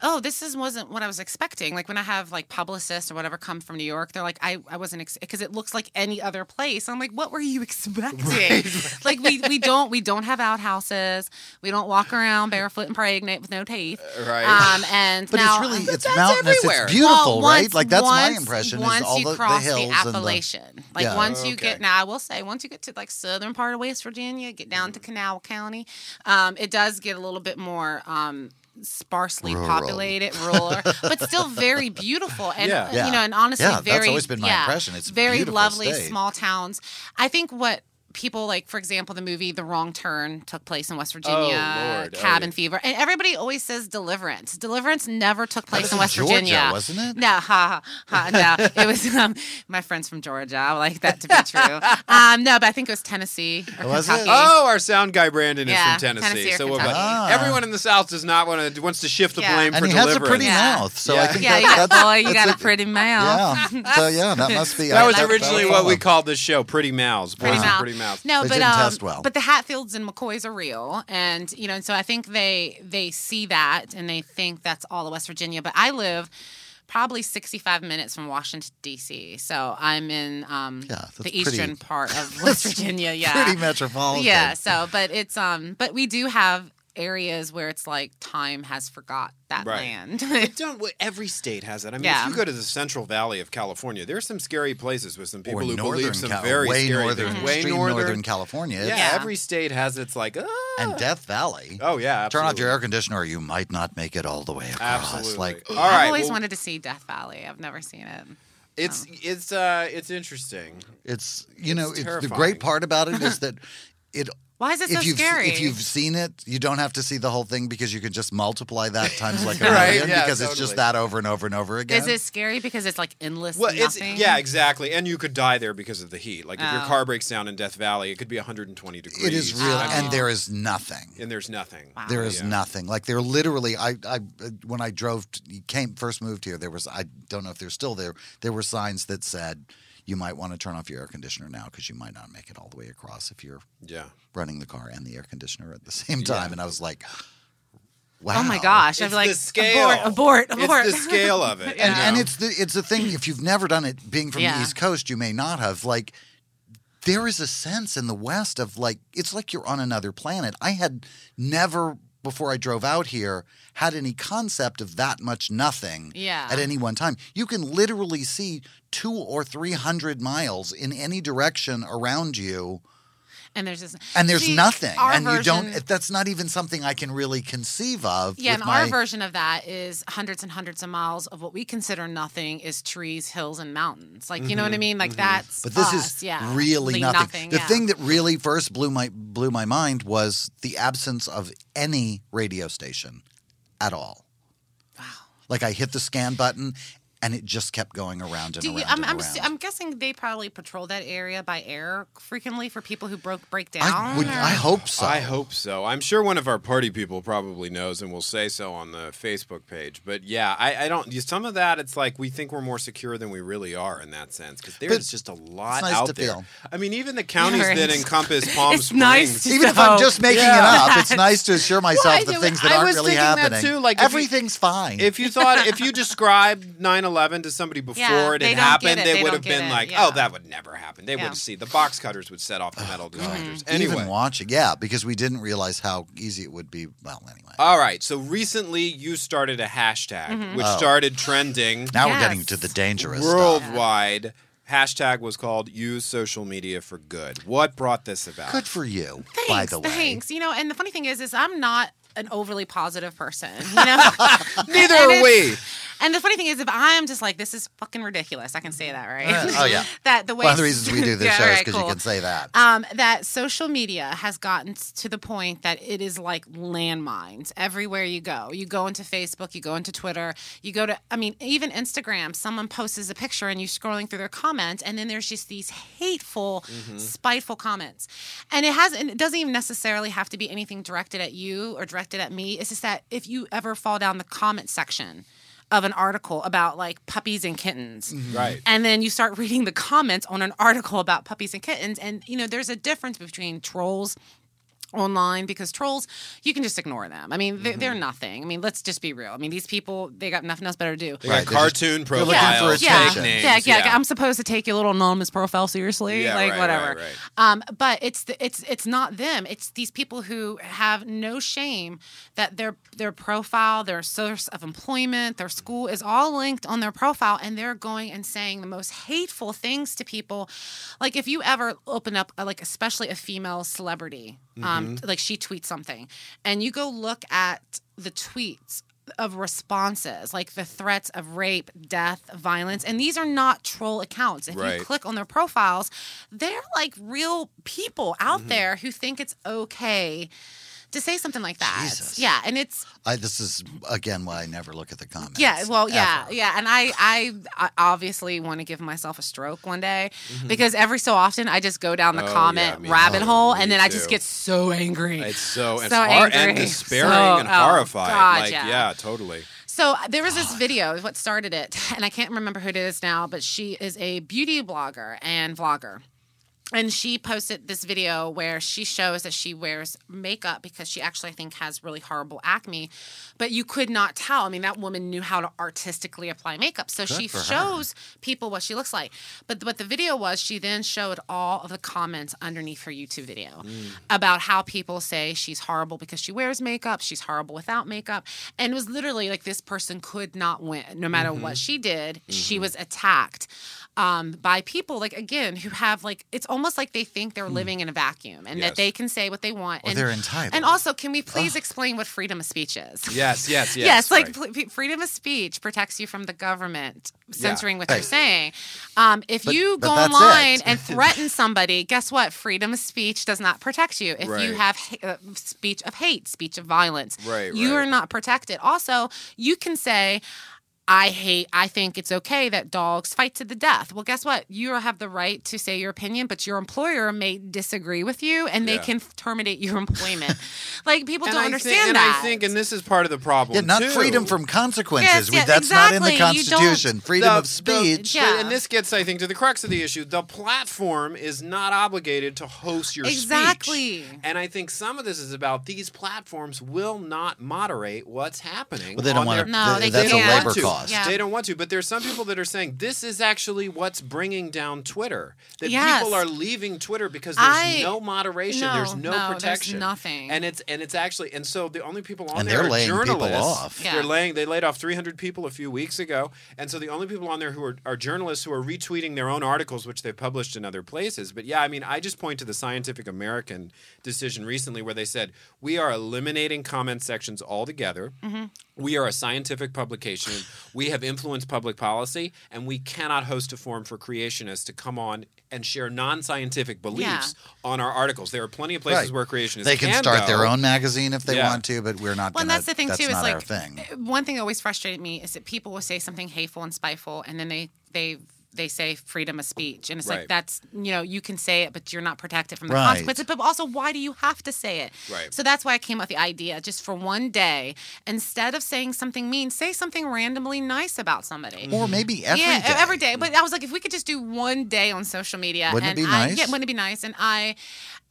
Oh, this is wasn't what I was expecting. Like when I have like publicists or whatever come from New York, they're like, I, I wasn't because it looks like any other place. I'm like, what were you (laughs) expecting? Like we we don't we don't have outhouses. We don't walk around barefoot and pregnant with no teeth. Right. Um, and But now, it's really it's mountainous. everywhere. It's beautiful, well, right? Like that's my impression. Once is all you the, the cross hills and the Appalachian, like Yeah. once you Okay. get now, I will say once you get to like southern part of West Virginia, get down to Canal County, um, it does get a little bit more. Um, sparsely Rural. populated rural but still (laughs) very beautiful and Yeah. you know and honestly Yeah, that's very always been my yeah, impression. It's very lovely state. small towns i think what people like for example the movie the wrong turn took place in west virginia Lord. Oh, cabin yeah. fever and everybody always says deliverance deliverance never took place was in in west Georgia, virginia wasn't it? no ha ha ha no (laughs) it was um, my friends from georgia i would like that to be true um, no but i think it was tennessee or Was it? Oh, our sound guy Brandon Yeah, is from Tennessee. Tennessee so we'll- Kentucky. Ah. everyone in the South does not want to wants to shift the Yeah. blame and for he has a pretty Yeah. mouth. So I think yeah, that, you got, that's, boy, you that's got a pretty mouth. Yeah. So yeah, that must be. That was originally what we called this show, Pretty Mouths. Pretty with mouth. Pretty Mouths. No, They but didn't um, test well. but the Hatfields and McCoys are real, and you know, and so I think they they see that and they think that's all of West Virginia. But I live probably 65 minutes from Washington D.C., so I'm in um, Yeah, that's the pretty- eastern (laughs) part of West Virginia. Yeah, Pretty metropolitan. yeah. So, but it's um, but we do have areas where it's like time has forgot that Right. land. It don't, well, (laughs) every state has it. I mean, Yeah. if you go to the Central Valley of California, there's some scary places with some people Or who northern believe some Cal- very way scary northern, things. Way northern. northern California. Yeah, Yeah. every state has its like. Ah. And Death Valley. Oh yeah, Turn off your air conditioner, or you might not make it all the way across. Absolutely. Like, All right. I've always well, wanted to see Death Valley. I've never seen it. it's it's uh it's interesting. it's you know, It's it's, the great part about it is (laughs) that it. Why is it if so you've scary? if you've seen it, you don't have to see the whole thing because you can just multiply that times like a (laughs) Right, million yeah, because it's just that over and over and over again. Is it scary because it's like endless Well, it's nothing? yeah, exactly. And you could die there because of the heat. Like if your Oh. car breaks down in Death Valley, it could be 120 degrees. It is real, Oh. and there is nothing. and there's nothing. Wow. There is Yeah. nothing. Like there literally, I, I, when I drove, t- came first moved here. There was, I don't know if they're still there. There were signs that said, "You might want to turn off your air conditioner now because you might not make it all the way across if you're Yeah. running the car and the air conditioner at the (laughs) same time." Yeah. And I was like, "Wow!" Oh my gosh! I'd It's be like, the scale. abort, abort, abort. It's the scale of (laughs) it. And, and it's the it's the thing. If you've never done it, being from the East Coast, you may not have. Like, there is a sense in the West of like it's like you're on another planet. I had never before I drove out here had any concept of that much nothing Yeah. at any one time. You can literally see two or three hundred miles in any direction around you. And there's just And there's See, nothing, and you don't. version- That's not even something I can really conceive of. Yeah, and my, our version of that is hundreds and hundreds of miles of what we consider nothing is trees, hills, and mountains. Like you know what I Mhm, mean? Like mhm. that's But this us, is yeah. really Like nothing. The yeah. thing that really first blew my blew my mind was the absence of any radio station at all. Wow. Like I hit the scan button and it just kept going around and Do around you, I'm, and I'm, around. s- I'm guessing they probably patrol that area by air frequently for people who broke break down. I would- I hope so. I hope so. I'm sure one of our party people probably knows and will say so on the Facebook page. But yeah, I, I don't. Some of that, it's like we think we're more secure than we really are in that sense because there's But just a lot nice out to there. feel. I mean, even the counties Right. that encompass Palm It's Springs. nice to Even if I'm just making Yeah. it up, it's nice to assure myself Well, the things that I aren't was really thinking that happening. too, like, if you- everything's fine. If you thought, if you (laughs) described 9/11 to somebody before Yeah, it had don't happened, it. they, They would have been it. like, Yeah. "Oh, that would never happen." They would Yeah. have seen the box cutters would set off the metal detectors. Anyway, Even watching, yeah, because we didn't realize how easy it would be. Well, anyway. All right. So recently, you started a hashtag, Mm-hmm. which Oh. started trending Now we're getting to the dangerous stuff. worldwide. Hashtag was called "Use Social Media for Good." What brought this about? Good for you, Thanks, by the way. thanks. You know, and the funny thing is, is I'm not an overly positive person. You (laughs) know, Neither (laughs) And are we. And the funny thing is, if I'm just like, this is fucking ridiculous, I can say that, right? Uh, oh, yeah. (laughs) that the way One of the reasons we do this (laughs) Yeah, show is right, because cool. you can say that. Um, that social media has gotten to the point that it is like landmines everywhere you go. You go into Facebook, you go into Twitter, you go to, I mean, even Instagram. Someone posts a picture and you're scrolling through their comments, and then there's just these hateful, Mm-hmm. spiteful comments. And it has, and it doesn't even necessarily have to be anything directed at you or directed at me. It's just that if you ever fall down the comment section of an article about like puppies and kittens, mm-hmm. Right. and then you start reading the comments on an article about puppies and kittens and you know there's a difference between trolls online because trolls you can just ignore them i mean they're, they're Mm-hmm. nothing i mean let's just be real i mean these people they got nothing else better to do They Right, got they're just- cartoon they're looking profiles, for yeah, attention. fake yeah, yeah, I'm supposed to take your little anonymous profile seriously, Yeah, like right, whatever. right, right. Um, but it's the, it's it's not them. It's these people who have no shame that their their profile, their source of employment, their school is all linked on their profile, and they're going and saying the most hateful things to people. Like if you ever open up, uh, like especially a female celebrity, um, Mm-hmm. like she tweets something, and you go look at the tweets of responses, like the threats of rape, death, violence. And these are not troll accounts. If Right. you click on their profiles, they're like real people out Mm-hmm. there who think it's okay to say something like that. Jesus. Yeah. And it's, I, this is again why I never look at the comments. yeah, well, yeah, ever. yeah, and I, I, I obviously want to give myself a stroke one day because every so often I just go down the Mm-hmm. Oh, comment yeah, rabbit too. hole, Me and then I just get so angry. It's so, it's So hard and angry. despairing So- and oh, horrified. God, like, yeah. yeah, totally. So there was this video, what started it, (laughs) and I can't remember who it is now, but she is a beauty blogger and vlogger. And she posted this video where she shows that she wears makeup because she actually, I think, has really horrible acne. But you could not tell. I mean, that woman knew how to artistically apply makeup. So she for her. shows people what she looks like. But what the video was, she then showed all of the comments underneath her YouTube video about how people say she's horrible because she wears makeup, she's horrible without makeup. And it was literally like this person could not win. No matter Mm-hmm. what she did, she was attacked um, by people like again who have like it's almost like they think they're living in a vacuum and Yes. that they can say what they want. Or and they're entitled. And also, can we please explain what freedom of speech is? (laughs) Yes, yes, (laughs) yes. Yes, like right. pl- p- freedom of speech protects you from the government censoring what Hey. you're saying. Um, if But- you go online and (laughs) threaten somebody, guess what? Freedom of speech does not protect you. If Right. you have ha- uh, speech of hate, speech of violence, Right, you right. are not protected. Also, you can say. I hate, I think it's okay that dogs fight to the death. Well, guess what? You have the right to say your opinion, but your employer may disagree with you and they Yeah. can terminate your (laughs) employment. like, people and don't I understand think, that. And I think, and this is part of the problem. Yeah, not too. freedom from consequences. Yes, We- yeah, That's not in the exactly. You don't- Constitution. Freedom The- of speech. the- Yeah. and this gets, I think, to the crux of the issue. The platform is not obligated to host your speech. Exactly. And I think some of this is about these platforms will not moderate what's happening. Well, they don't wanna- No, they that's can't. A labor want to. cost. cost. Yeah. They don't want to, but there's some people that are saying this is actually what's bringing down Twitter. That Yes. people are leaving Twitter because there's I- no moderation, no, there's no, no, there's protection, nothing. and it's and it's actually and so the only people on And there they're are laying people journalists. off. Yeah. They're laying they laid off 300 people a few weeks ago, and so the only people on there who are, are journalists who are retweeting their own articles, which they've published in other places. But yeah, I mean, I just point to the Scientific American decision recently where they said we are eliminating comment sections altogether. Mm-hmm. We are a scientific publication. We have influenced public policy, and we cannot host a forum for creationists to come on and share non-scientific beliefs on our articles. There are plenty of places Right. where creationists They can start go. their own magazine if they Yeah. want to, but we're not. Well, and gonna, that's the thing that's too. Is not like thing. one thing that always frustrated me is that people will say something hateful and spiteful, and then they they they say freedom of speech, and it's Right. like that's you know you can say it, but you're not protected from the Right. consequences. But also, why do you have to say it? Right. So that's why I came up with the idea, just for one day, instead of saying something mean, say something randomly nice about somebody. Or maybe every yeah, day. every day. But I was like, if we could just do one day on social media, Wouldn't it and be I, nice? Yeah, wouldn't it be nice? And I,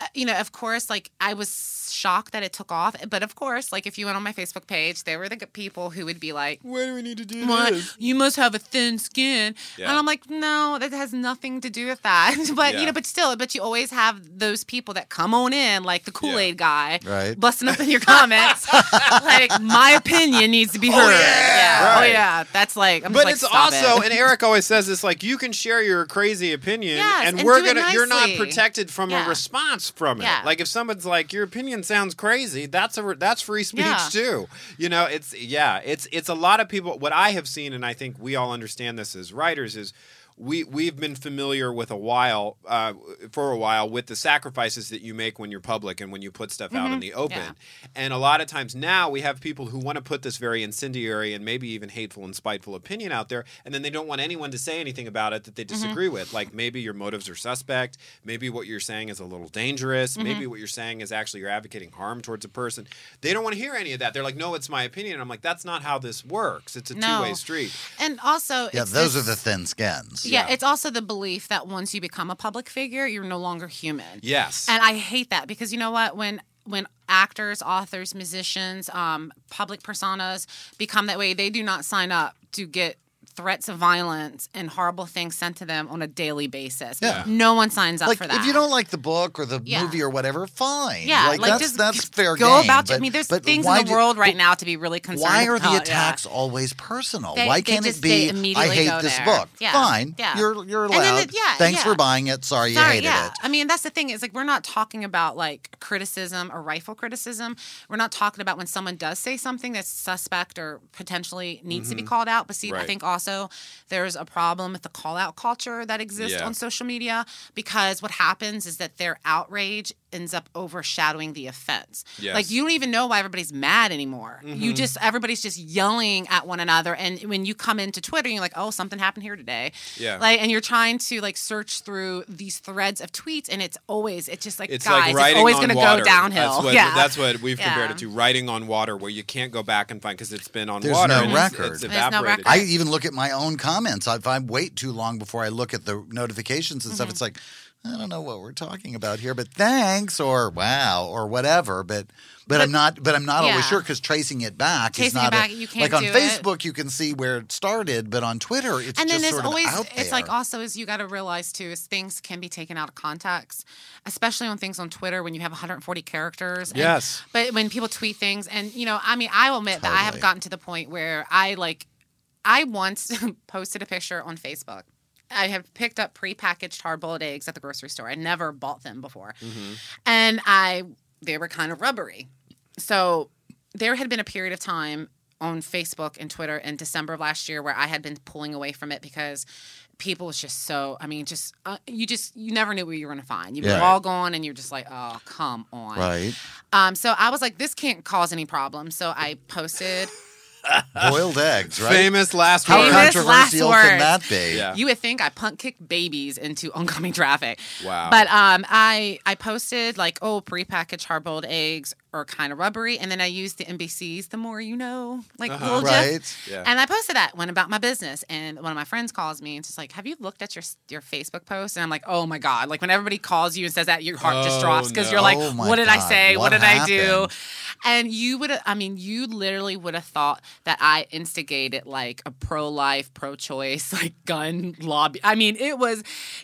uh, you know, of course, like I was shocked that it took off. But of course, like if you went on my Facebook page, there were the people who would be like, Why do we need to do "What? this? You must have a thin skin." Yeah. And I'm like, no, that has nothing to do with that. (laughs) but Yeah. you know, but still, but you always have those people that come on in, like the Kool Aid guy, Right. busting up in your comments, (laughs) like my opinion needs to be oh, heard. yeah, oh Right. yeah, that's like. I'm but just like, it's "Stop also, it." and Eric always says this: like you can share your crazy opinion, Yes, and, and we're gonna. You're not protected from Yeah. a response from it. Yeah. Like if someone's like, "Your opinion sounds crazy," that's a that's free speech Yeah. too. You know, it's yeah, it's it's a lot of people. What I have seen, and I think we all understand this as writers, is. We we've been familiar with a while uh, for a while with the sacrifices that you make when you're public and when you put stuff out in Mhm. the open. Yeah. And a lot of times now we have people who want to put this very incendiary and maybe even hateful and spiteful opinion out there, and then they don't want anyone to say anything about it that they disagree with. Like maybe your motives are suspect, maybe what you're saying is a little dangerous, maybe what you're saying is actually you're advocating harm towards a person. They don't want to hear any of that. They're like, no, it's my opinion. And I'm like, that's not how this works. It's a No. two way street. and also, Yeah, it's those this- are the thin skins. Yeah, Yeah. it's also the belief that once you become a public figure, you're no longer human. Yes. And I hate that because you know what? When when actors, authors, musicians, um, public personas become that way, they do not sign up to get threats of violence and horrible things sent to them on a daily basis. Yeah. No one signs up like for that. if you don't like the book or the Yeah. movie or whatever, fine. yeah, like, like, that's just that's fair go game. about. but, I mean, there's things in the do- world right now to be really concerned. Why are the about, yeah. attacks always personal? They- why they can't just- it be? I hate this there. book. Yeah, Fine, yeah. you're you're allowed. it- yeah, Thanks yeah. for buying it. Sorry you hated yeah. it. I mean, that's the thing is like we're not talking about like criticism or rifle criticism. We're not talking about when someone does say something that's suspect or potentially needs to be called out. But see, I Mm-hmm. Right. Think also there's a problem with the call out culture that exists Yeah. on social media because what happens is that their outrage ends up overshadowing the offense. Yes. Like you don't even know why everybody's mad anymore. You Mhm. just everybody's just yelling at one another and when you come into Twitter you're like, "Oh, something happened here today." Yeah. Like and you're trying to like search through these threads of tweets and it's always it's just like It's guys, like it's always gonna go downhill. That's what, yeah. that's what we've compared it to riding on water, where you can't go back and find because it's been on There's water. no and it's- record. It's, There's no evaporated. record. I even look at my own comments. If I wait too long before I look at the notifications and Mm-hmm. stuff, it's like, I don't know what we're talking about here, but thanks or wow or whatever. But but, I'm not. But I'm not always sure because tracing it back is Tracing it not back, a, you can't like on do it. Facebook. You can see where it started, but on Twitter, it's and then just there's sort of always out it's like also is you got to realize too is things can be taken out of context especially on things on twitter when you have 140 characters and- Yes. but when people tweet things and you know i mean i will admit that i have gotten to the point where i like i once (laughs) posted a picture on facebook I have picked up prepackaged hard-boiled eggs at the grocery store. I never bought them before, and I they were kind of rubbery. So there had been a period of time on Facebook and Twitter in December of last year where I had been pulling away from it because people was just so. I mean, just uh, you just you never knew what you were going to find. You were Yeah. all gone, and you're just like, oh come on. right. Um. So I was like, this can't cause any problems. So I posted. Boiled eggs, right? Famous last How word. Famous last controversial can that be? Yeah. You would think I punt kicked babies into oncoming traffic. Wow. But um, I I posted like oh prepackaged hard boiled eggs are kind of rubbery, and then I use the NBC's "The More You Know" like Uh-huh. little Right. gif. Yeah. And I posted that one about my business, and one of my friends calls me and just like, "Have you looked at your your Facebook post?" And I'm like, "Oh my god!" Like when everybody calls you and says that, your heart just Oh, drops because no. you're like, Oh "What did I say? what What, did I do?" And you would, I mean, you literally would have thought that I instigated like a pro-life, pro-choice, (laughs) like gun lobby. I mean, it was,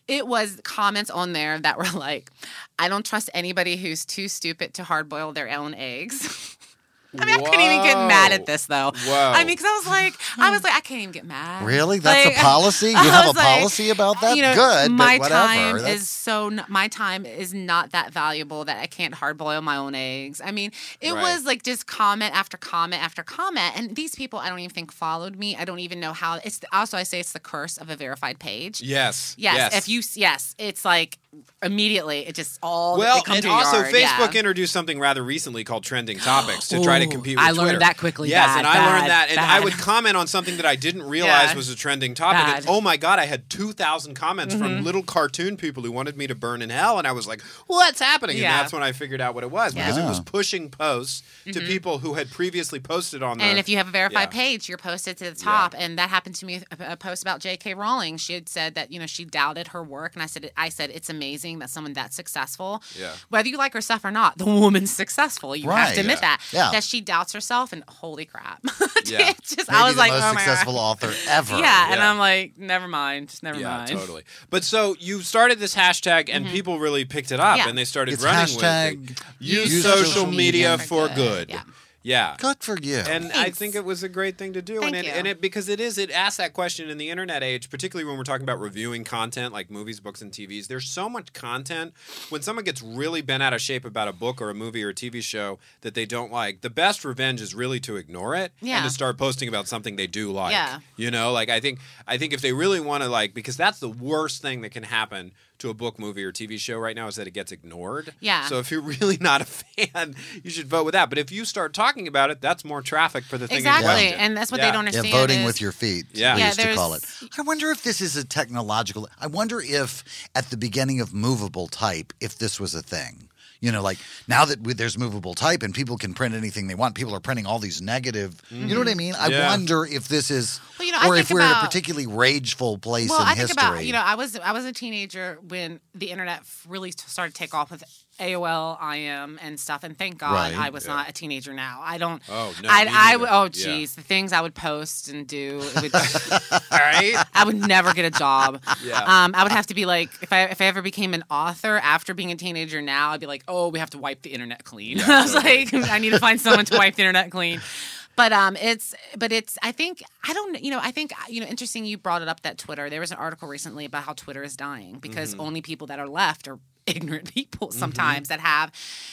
it was comments on there that were like, "I don't trust anybody who's too stupid to hard-boil their own eggs." (laughs) I mean, I couldn't even get mad at this though. Whoa. I mean, because I was like, I was like, I can't even get mad. Really? That's Like, a (laughs) policy? You have a was like, policy about that? You know, Good, but My whatever. time That's- is so. n- My time is not that valuable that I can't hard boil my own eggs. I mean, it Right. was like just comment after comment after comment, and these people I don't even think followed me. I don't even know how. It's the, also I say it's the curse of a verified page. Yes. Yes, if you yes, it's like immediately it just all Well, come and to also yard, Facebook yeah. introduced something rather recently called trending (gasps) topics to try to compete with I learned Twitter. that quickly. Yes, Bad, and I bad, learned that, and I would comment on something that I didn't realize Yeah. was a trending topic. and, oh my god, I had two thousand comments from Mhm. little cartoon people who wanted me to burn in hell, and I was like, "What's happening?" Yeah. And that's when I figured out what it was because it was pushing posts to Mhm. people who had previously posted on the. And if you have a verified Yeah. page, you're posted to the top. And that happened to me. A, a post about J.K. Rowling. She had said that you know she doubted her work, and I said I said it's amazing that someone that successful, Yeah. whether you like her stuff or not, the woman's successful. You have to admit Yeah. that Yeah. that she doubts herself, and holy crap, (laughs) Yeah. Just Maybe I was the like, most oh successful God. author (laughs) ever. Yeah, and I'm like, never mind, just never yeah, mind. totally. But so you started this hashtag, and mm-hmm. people really picked it up, Yeah. and they started It's running hashtag with it. Use, use social, social media, media for for good. good. Yeah. Yeah. Good for you. And I think it was a great thing to do, Thank and it, you. and it because it is it asks that question in the internet age, particularly when we're talking about reviewing content like movies, books, and TVs. There's so much content. When someone gets really bent out of shape about a book or a movie or a TV show that they don't like, the best revenge is really to ignore it and Yeah. to start posting about something they do like. Yeah. You know, like I think I think if they really want to like because that's the worst thing that can happen to a book, movie, or TV show right now is that it gets ignored. Yeah. So if you're (laughs) really not a fan, you should vote with that. But if you start talking about it, that's more traffic for the thing. Exactly, question. and that's what Yeah. they don't Yeah, understand. voting is- with your feet. Yeah. we Yeah, used to call it. I wonder if this is a technological. I wonder if at the beginning of movable type, if this was a thing. You know, like now that we, there's movable type and people can print anything they want, people are printing all these negative. You know what I mm-hmm. mean? I Yeah. wonder if this is, Well, you know, I or if we're in a particularly rageful place well, in I think history. about you know I was I was a teenager when the internet really started to take off with AOL, IM, and stuff. And thank God Right. I was not a teenager now. I don't. Oh, no, I I. Oh Yeah. geez, the things I would post and do. Would, All (laughs) right. I would never get a job. Yeah. Um, I would have to be like if I if I ever became an author after being a teenager. Now I'd be like, oh, we have to wipe the internet clean. (laughs) I was like, I need to find someone to wipe the internet clean. (laughs) But um, it's but it's I think I don't you know I think you know interesting you brought it up that Twitter there was an article recently about how Twitter is dying because only people that are left are ignorant people sometimes that have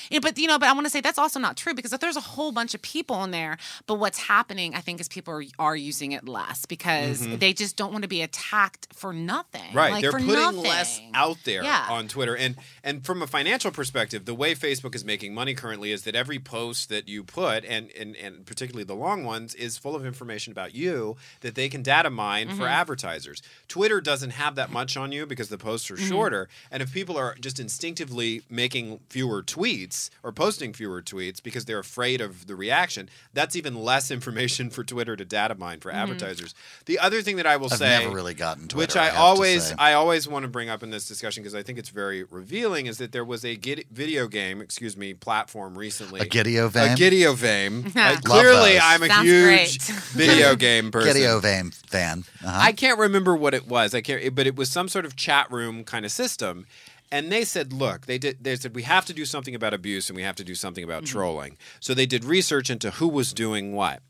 you know, but you know but I want to say that's also not true because if there's a whole bunch of people in there but what's happening I think is people are, are using it less because they just don't want to be attacked for nothing Right, like, they're putting nothing. less out there Yeah. on Twitter, and and from a financial perspective, the way Facebook is making money currently is that every post that you put, and and, and particularly the long ones, is full of information about you that they can data mine Mm-hmm. for advertisers. Twitter doesn't have that much on you because the posts are Mm-hmm. shorter, and if people are just instinctively making fewer tweets or posting fewer tweets because they're afraid of the reaction, that's even less (laughs) information for Twitter to data mine for Mm-hmm. advertisers. The other thing that I will I've say, never really gotten Twitter. which I, have to always. I always want to bring up in this discussion because I think it's very revealing is that there was a gid- video game, excuse me, platform recently. A Gideo A Vame? Gideo Vame. (laughs) Love Like, clearly, those. I'm a Sounds huge (laughs) video game person. Gideo Vame fan. Uh-huh. I can't remember what it was. I can't, but it was some sort of chat room kind of system. And they said, look, they did. They said we have to do something about abuse and we have to do something about Mm-hmm. trolling. So they did research into who was doing what.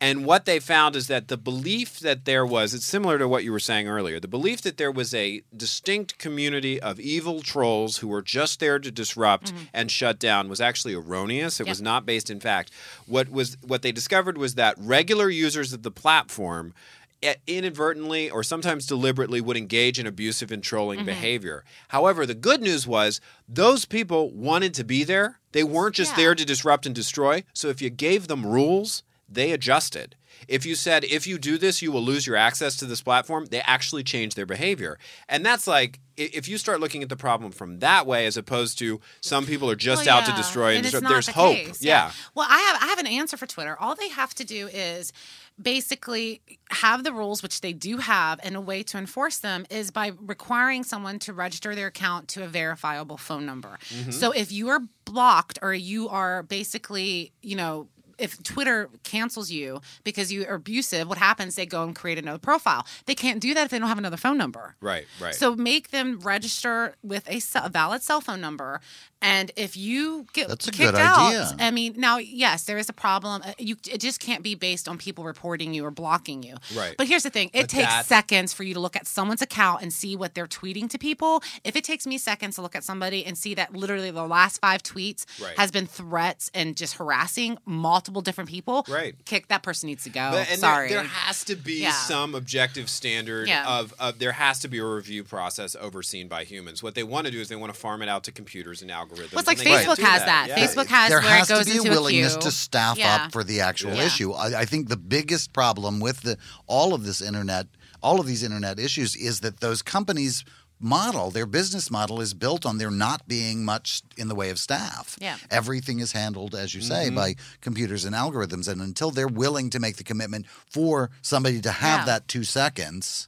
And what they found is that the belief that there was, it's similar to what you were saying earlier, the belief that there was a distinct community of evil trolls who were just there to disrupt and shut down was actually erroneous. It was not based in fact. What was what they discovered was that regular users of the platform inadvertently or sometimes deliberately would engage in abusive and trolling mm-hmm. behavior. However, the good news was those people wanted to be there. They weren't just Yeah. there to disrupt and destroy. So if you gave them rules, they adjusted. If you said, if you do this, you will lose your access to this platform, they actually changed their behavior. And that's like, if you start looking at the problem from that way, as opposed to some people are just Well, out to destroy and and destroy, there's the hope. case, Yeah. Well, I have I have an answer for Twitter. All they have to do is basically have the rules, which they do have, and a way to enforce them is by requiring someone to register their account to a verifiable phone number. Mhm. So if you are blocked or you are basically, you know, if Twitter cancels you because you are abusive, what happens? They go and create another profile. They can't do that if they don't have another phone number. Right, right. So make them register with a, a valid cell phone number, and if you get That's a kicked good out, idea. I mean, now yes, there is a problem. Uh, You it just can't be based on people reporting you or blocking you. Right. But here's the thing: it But takes that- seconds for you to look at someone's account and see what they're tweeting to people. If it takes me seconds to look at somebody and see that literally the last five tweets Right. has been threats and just harassing multiple different people, Right. Kick that person needs to go. But- and Sorry. There, there has to be Yeah. some objective standard Yeah. of, of there has to be a review process overseen by humans. What they want to do is they want to farm it out to computers and algorithms. Well, it's like and they can't Facebook has that. Yeah. Facebook has there where has it goes to be into a willingness queue. to staff Yeah. up for the actual Yeah. issue. I, I think the biggest problem with the all of this internet, all of these internet issues, is that those companies model their business model is built on there not being much in the way of staff Yeah. everything is handled as you say Mhm. by computers and algorithms and until they're willing to make the commitment for somebody to have Yeah. that two seconds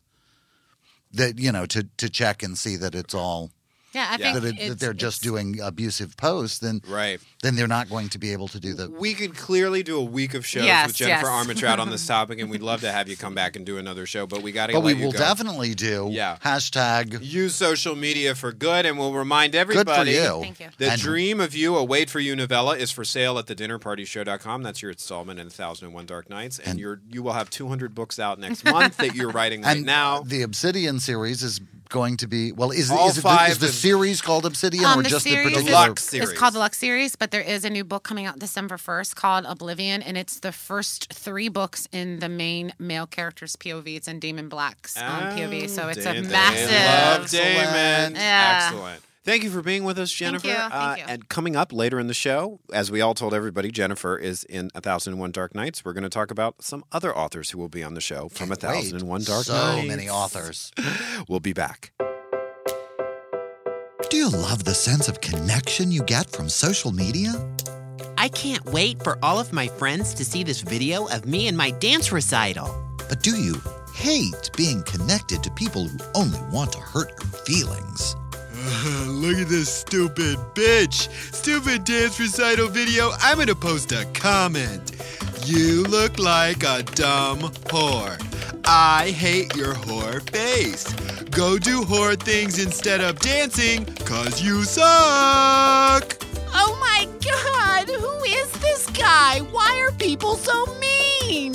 that you know to to check and see that it's all Yeah, I Yeah. think that, it, that they're just doing abusive posts then right then they're not going to be able to do the We could clearly do a week of shows Yes, with Jennifer yes. Armentrout on this (laughs) topic, and we'd love to have you come back and do another show. But we got to. but we you will go. definitely do Yeah. hashtag use social media for good, and we'll remind everybody Good for you. Thank you. the And- Dream of You, a Wait for You novella is for sale at thedinnerpartyshow.com. That's your installment in 1001 Dark Nights, and, And- you're you will have 200 books out next month that you're writing (laughs) right and now. the Obsidian series is going to be well is, All is, it the, five is the of- series called Obsidian Um, or the just the series particular is, Lux series. It's called the Lux series, but there is a new book coming out December 1st called Oblivion, and it's the first three books in the main male character's POV. It's in Daemon Black's um, POV, so it's a Oh, They- they massive. Love Daemon. Yeah. Excellent. Thank you for being with us, Jennifer. you, thank Uh, you. and coming up later in the show, as we all told everybody, Jennifer is in A 1001 Dark Nights. We're going to talk about some other authors who will be on the show from Can't 1001 Dark so Nights. many authors (laughs) We'll be back. do you love the sense of connection you get from social media I can't wait for all of my friends to see this video of me and my dance recital. but do you hate being connected to people who only want to hurt your feelings (laughs) Look at this stupid bitch. Stupid dance recital video. I'm gonna post a comment. You look like a dumb whore. I hate your whore face. Go do whore things instead of dancing, cause you suck. Oh my god, who is this guy? Why are people so mean?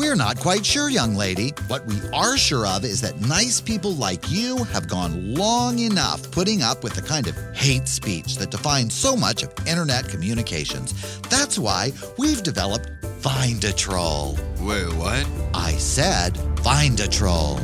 We're not quite sure, young lady. What we are sure of is that nice people like you have gone long enough putting up with the kind of hate speech that defines so much of internet communications. That's why we've developed Find a Troll. Wait, what? I said Find a Troll.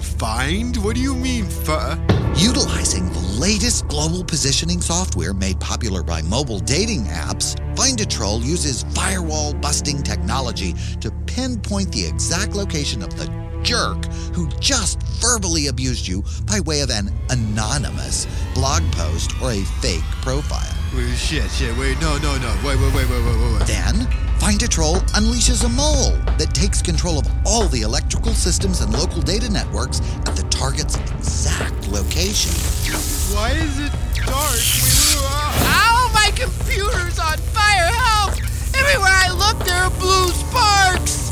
Find? What do you mean, fu- Utilizing the latest global positioning software made popular by mobile dating apps, Find a Troll uses firewall busting technology to pinpoint the exact location of the jerk who just verbally abused you by way of an anonymous blog post or a fake profile. Wait, shit, shit. Wait, no, no, no. Wait, wait, wait, wait, wait, wait, wait. Then, Find a Troll unleashes a mole that takes control of all the electrical systems and local data networks at the target's exact location. Why is it dark? Ow, my computer's on fire! Help! Everywhere I look, there are blue sparks!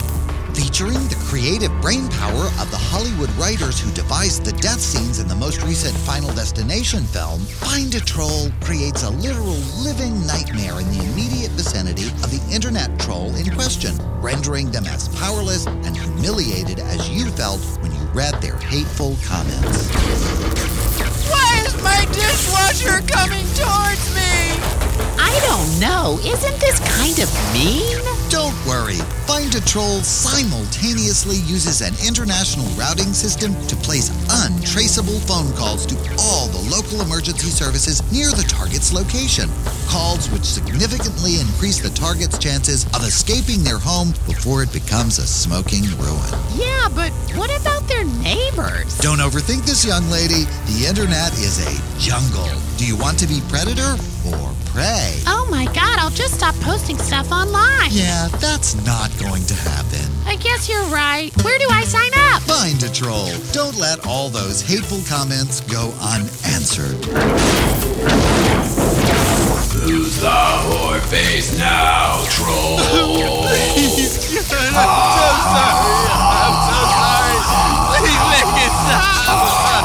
Featuring the creative brain power of the Hollywood writers who devised the death scenes in the most recent Final Destination film, Find a Troll creates a literal living nightmare in the immediate vicinity of the internet troll in question, rendering them as powerless and humiliated as you felt when you read their hateful comments. Why is my dishwasher coming towards me? I don't know. isn't this kind of mean? Don't worry. Find a Troll simultaneously uses an international routing system to place untraceable phone calls to all the local emergency services near the target's location. Calls which significantly increase the target's chances of escaping their home before it becomes a smoking ruin. Yeah, but what about their neighbors? Don't overthink this, young lady. The internet is a jungle. Do you want to be predator or prey? Oh my god, I'll just stop posting stuff online. Yeah, that's not going to happen. I guess you're right. Where do I sign up? Find a troll. Don't let all those hateful comments go unanswered. Who's the whore face now, troll? (laughs) Please, I'm so sorry. I'm so sorry. Please make it stop.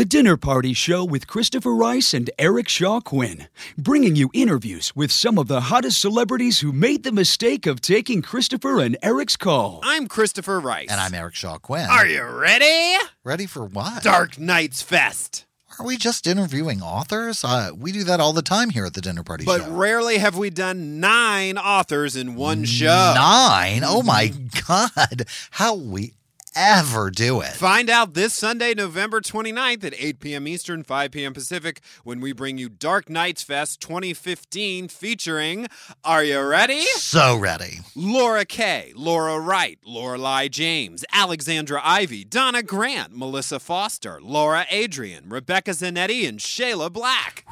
The Dinner Party Show with Christopher Rice and Eric Shaw Quinn, bringing you interviews with some of the hottest celebrities who made the mistake of taking Christopher and Eric's call. I'm Christopher Rice. And I'm Eric Shaw Quinn. Are you ready? Ready for what? Dark Nights Fest. Are we just interviewing authors? Uh, we do that all the time here at the Dinner Party But Show. rarely have we done nine authors in one show. Nine? Oh my God. How we ever do it? Find out this Sunday, November 29th at 8 p.m. Eastern, 5 p.m. Pacific, when we bring you Dark Nights Fest 2015 featuring, are you ready? So ready. Laura Kaye, Laura Wright, Lorelei James, Alexandra Ivy, Donna Grant, Melissa Foster, Lara Adrian, Rebecca Zanetti, and Shayla Black.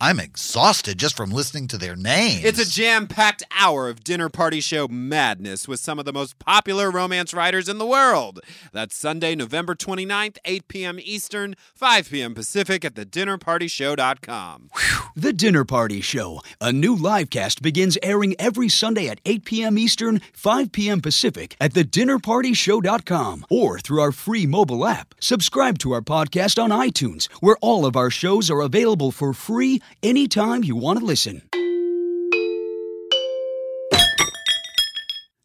I'm exhausted just from listening to their names. It's a jam packed hour of dinner party show madness with some of the most popular romance writers in the world. That's Sunday, November 29th, 8 p.m. Eastern, 5 p.m. Pacific at thedinnerpartyshow.com. The Dinner Party Show, a new live cast, begins airing every Sunday at 8 p.m. Eastern, 5 p.m. Pacific at thedinnerpartyshow.com or through our free mobile app. Subscribe to our podcast on iTunes, where all of our shows are available for free anytime you want to listen.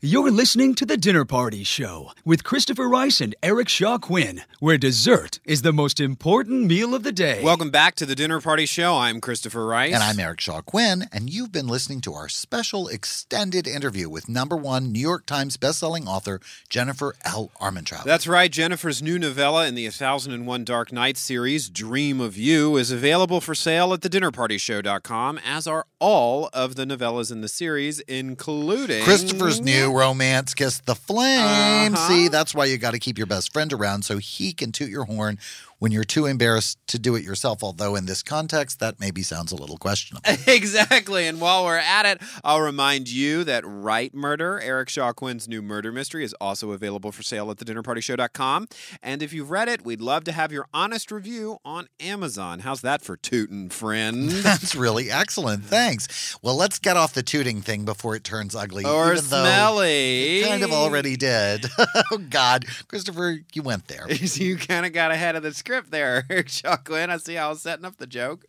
You're listening to The Dinner Party Show with Christopher Rice and Eric Shaw Quinn, where dessert is the most important meal of the day. Welcome back to the Dinner Party Show. I'm Christopher Rice. And I'm Eric Shaw Quinn, and you've been listening to our special extended interview with number one New York Times bestselling author Jennifer L. Armentrout. That's right. Jennifer's new novella in the 1001 Dark Nights series, Dream of You, is available for sale at thedinnerpartyshow.com, as are all of the novellas in the series, including Christopher's new romance, Kiss the Flame. Uh-huh. See, that's why you got to keep your best friend around so he can toot your horn when you're too embarrassed to do it yourself. Although, in this context, that maybe sounds a little questionable. (laughs) exactly. And while we're at it, I'll remind you that Write Murder, Eric Shaw Quinn's new murder mystery, is also available for sale at thedinnerpartyshow.com. And if you've read it, we'd love to have your honest review on Amazon. How's that for tootin', friend? (laughs) That's really excellent. Thanks. Well, let's get off the tooting thing before it turns ugly. Or smelly. It kind of already did. (laughs) oh, God. Christopher, you went there. you kind of got ahead of the script there, Eric Shaw Quinn. I see how I was setting up the joke.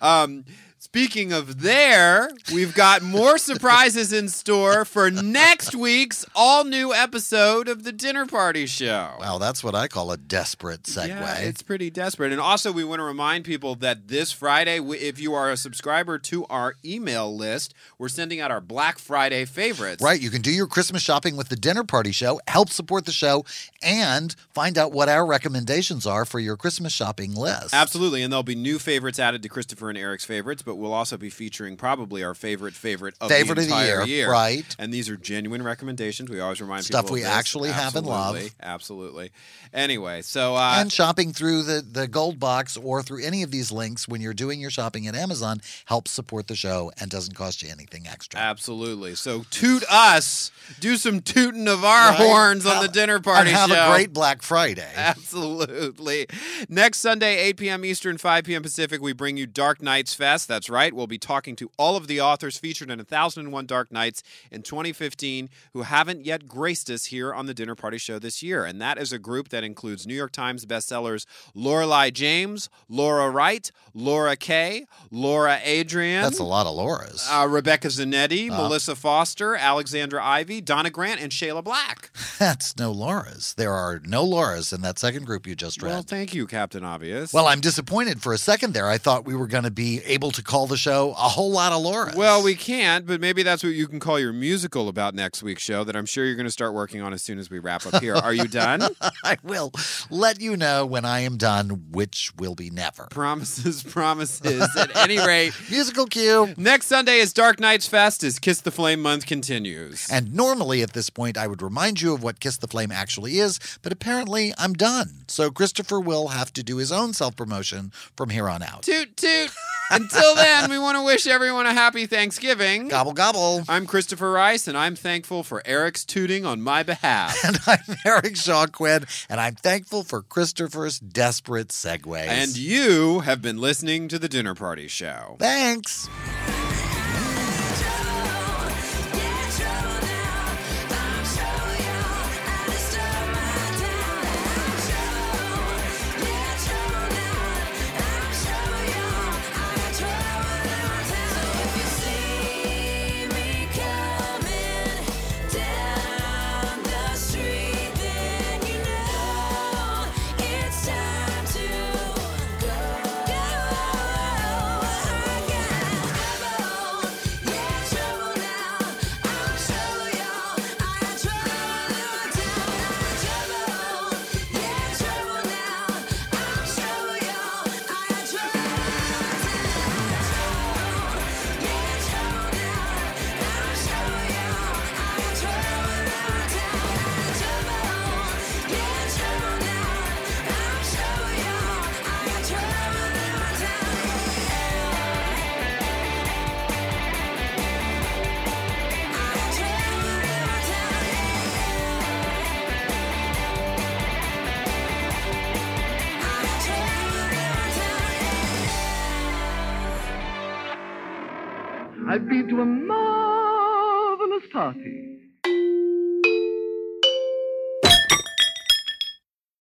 Um, Speaking of there, we've got more surprises in store for next week's all new episode of the Dinner Party Show. Wow, that's what I call a desperate segue. Yeah, it's pretty desperate. And also, we want to remind people that this Friday, if you are a subscriber to our email list, we're sending out our Black Friday favorites. Right, you can do your Christmas shopping with the Dinner Party Show, help support the show, and find out what our recommendations are for your Christmas shopping list. Absolutely, and there'll be new favorites added to Christopher and Eric's favorites, but we'll also be featuring probably our favorite favorite of Favorite the of the entire year, right. And these are genuine recommendations. We always remind Stuff people we actually have and love. Absolutely. Anyway, so uh, and shopping through the, the gold box or through any of these links when you're doing your shopping at Amazon helps support the show and doesn't cost you anything extra. Absolutely. So toot us. Do some tooting of our Right. horns on the dinner party and have show. a great Black Friday. (laughs) Absolutely. Next Sunday, 8 p.m. Eastern, 5 p.m. Pacific, we bring you Dark Nights Fest. That's That's right. We'll be talking to all of the authors featured in 1001 Dark Nights in 2015 who haven't yet graced us here on the Dinner Party Show this year. And that is a group that includes New York Times bestsellers Lorelei James, Laura Wright, Laura Kaye, Laura Adrian. That's a lot of Laura's. Uh, Rebecca Zanetti, Uh. Melissa Foster, Alexandra Ivy, Donna Grant, and Shayla Black. (laughs) That's no Laura's. There are no Laura's in that second group you just read. Well, thank you, Captain Obvious. Well, I'm disappointed for a second there. I thought we were going to be able to call the show a whole lot of Laura. Well, we can't, but maybe that's what you can call your musical about next week's show that I'm sure you're going to start working on as soon as we wrap up here. Are you done? (laughs) I will let you know when I am done, which will be never. Promises, promises. At any rate, (laughs) musical cue. Next Sunday is Dark Nights Fest as Kiss the Flame month continues. And normally at this point, I would remind you of what Kiss the Flame actually is, but apparently I'm done. So Christopher will have to do his own self promotion from here on out. Toot toot. Until then, we want to wish everyone a happy Thanksgiving. Gobble gobble. I'm Christopher Rice, and I'm thankful for Eric's tooting on my behalf. (laughs) And I'm Eric Shaw Quinn, and I'm thankful for Christopher's desperate segues. And you have been listening to the Dinner Party Show. Thanks.